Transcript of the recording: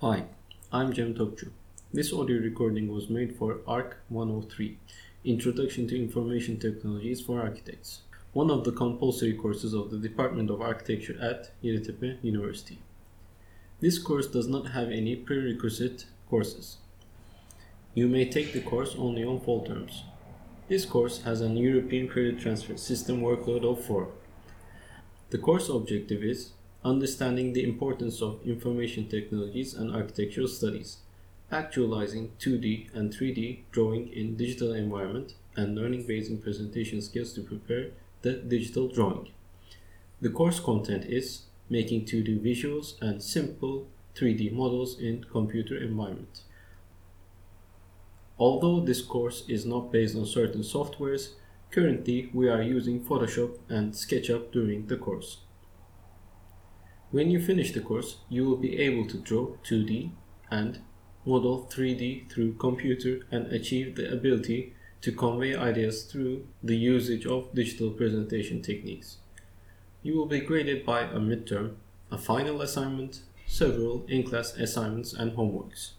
Hi, I'm Cem Topçu. This audio recording was made for ARC 103, Introduction to Information Technologies for Architects, one of the compulsory courses of the Department of Architecture at Yeditepe University. This course does not have any prerequisite courses. You may take the course only on fall terms. This course has an European credit transfer system workload of 4. The course objective is understanding the importance of information technologies and architectural studies, actualizing 2D and 3D drawing in digital environment, and learning basic presentation skills to prepare the digital drawing. The course content is making 2D visuals and simple 3D models in computer environment. Although this course is not based on certain softwares, currently we are using Photoshop and SketchUp during the course. When you finish the course, you will be able to draw 2D and model 3D through computer and achieve the ability to convey ideas through the usage of digital presentation techniques. You will be graded by a midterm, a final assignment, several in-class assignments and homeworks.